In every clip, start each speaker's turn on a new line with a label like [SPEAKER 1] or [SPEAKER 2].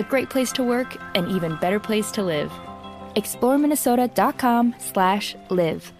[SPEAKER 1] a great place to work, an even better place to live. ExploreMinnesota.com slash live.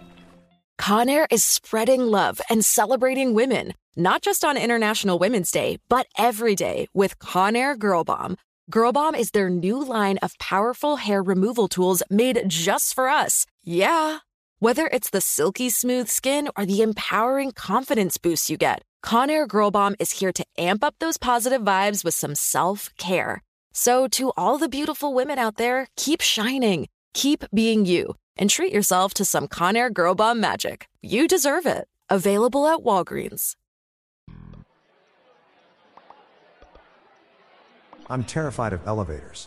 [SPEAKER 2] Conair is spreading love and celebrating women, not just on International Women's Day, but every day with Conair Girl Bomb. Girl Bomb is their new line of powerful hair removal tools made just for us. Yeah. Whether it's the silky smooth skin or the empowering confidence boost you get, Conair Girl Bomb is here to amp up those positive vibes with some self care. So, to all the beautiful women out there, keep shining, keep being you, and treat yourself to some Conair Girl Bomb magic. You deserve it. Available at Walgreens.
[SPEAKER 3] I'm terrified of elevators.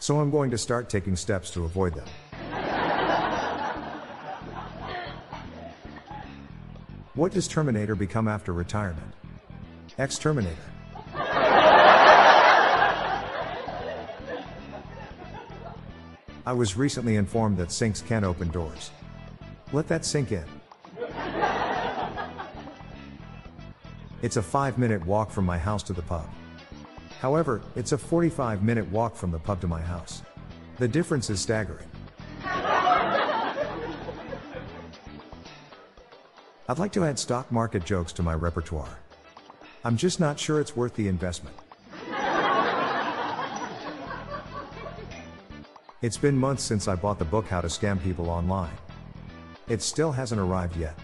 [SPEAKER 3] So I'm going to start taking steps to avoid them. What does Terminator become after retirement? Ex Terminator. I was recently informed that sinks can't open doors. Let that sink in. It's a 5 minute walk from my house to the pub. However, it's a 45 minute walk from the pub to my house. The difference is staggering. I'd like to add stock market jokes to my repertoire. I'm just not sure it's worth the investment. It's been months since I bought the book How to Scam People Online. It still hasn't arrived yet.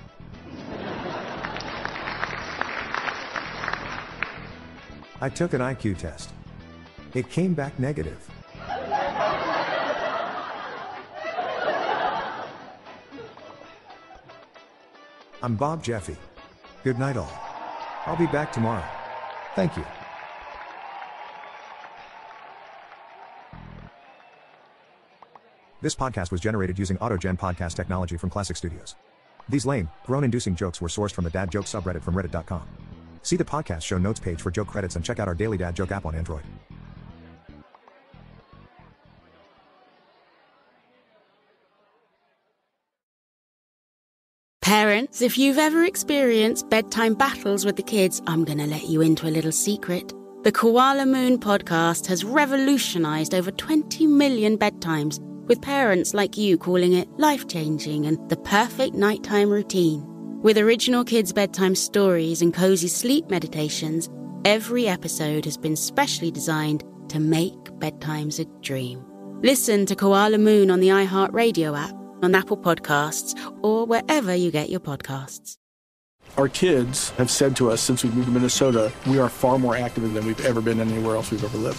[SPEAKER 3] I took an IQ test. It came back negative. I'm Bob Jeffy. Good night, all. I'll be back tomorrow. Thank you. This podcast was generated using AutoGen podcast technology from Classic Studios. These lame, groan-inducing jokes were sourced from the Dad Joke subreddit from reddit.com. See the podcast show notes page for joke credits and check out our daily Dad Joke app on Android.
[SPEAKER 4] Parents, if you've ever experienced bedtime battles with the kids, I'm going to let you into a little secret. The Koala Moon podcast has revolutionized over 20 million bedtimes, with parents like you calling it life changing and the perfect nighttime routine. With original kids' bedtime stories and cozy sleep meditations, every episode has been specially designed to make bedtimes a dream. Listen to Koala Moon on the iHeartRadio app, on Apple Podcasts, or wherever you get your podcasts.
[SPEAKER 5] Our kids have said to us since we moved to Minnesota, we are far more active than we've ever been anywhere else we've ever lived.